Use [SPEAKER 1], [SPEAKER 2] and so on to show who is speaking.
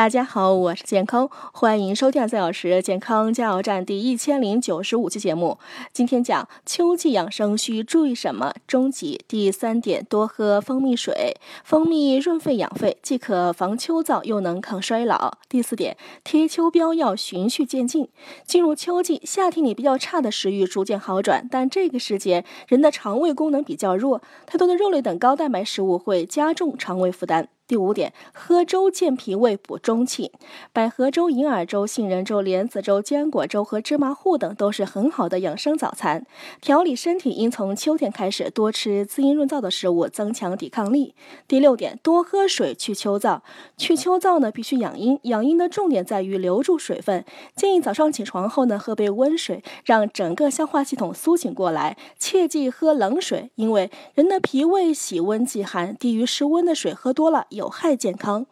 [SPEAKER 1] 大家好，我是健康，欢迎收听三小时健康加油站第一千零九十五期节目。今天讲秋季养生需注意什么？中集第三点，多喝蜂蜜水，蜂蜜润肺养肺，既可防秋燥，又能抗衰老。第四点，贴秋膘要循序渐进。进入秋季，夏天里比较差的食欲逐渐好转，但这个时节人的肠胃功能比较弱，太多的肉类等高蛋白食物会加重肠胃负担。第五点，喝粥健脾胃、补中气。百合粥、银耳粥、杏仁粥、莲子粥、坚果粥和芝麻糊等都是很好的养生早餐。调理身体应从秋天开始多吃滋阴润燥的食物，增强抵抗力。第六点，多喝水去秋燥。去秋燥呢，必须养阴。养阴的重点在于留住水分。建议早上起床后呢，喝杯温水，让整个消化系统苏醒过来。切忌喝冷水，因为人的脾胃喜温忌寒，低于室温的水喝多了。有害健康。